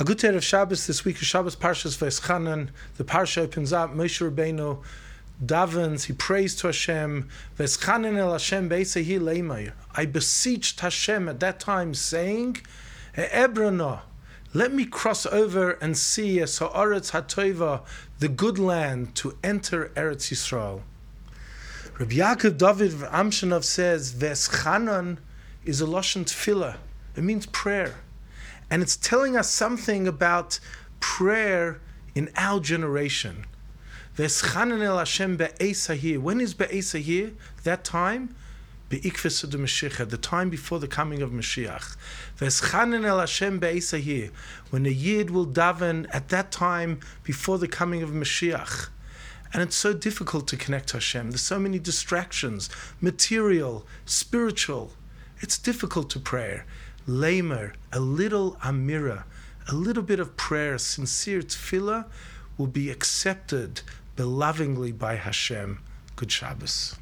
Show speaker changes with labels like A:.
A: A good day of Shabbos this week is Shabbos Parshas Veschanan. The Parsha opens up. Moshe Rabbeinu davens. He prays to Hashem. Veschanan el Hashem beisehi leimayr. I beseeched Hashem at that time, saying, Ebrana, let me cross over and see Sa'aretz Hatoiva, the good land, to enter Eretz Yisrael. Rabbi Yaakov David Amshinov says, Veschanan is a Lashon Tefillah. It means prayer. And it's telling us something about prayer in our generation. Veschanan el Hashem be'esahir. When is be'esahir? That time? Be'ikves of the Mashiach, the time before the coming of Mashiach. Veschanan el Hashem. When the Yid will daven at that time before the coming of Mashiach. And it's so difficult to connect Hashem. There's so many distractions, material, spiritual. It's difficult to pray lamer, a little amira, a little bit of prayer, sincere tefillah, will be accepted belovingly by Hashem. Good Shabbos.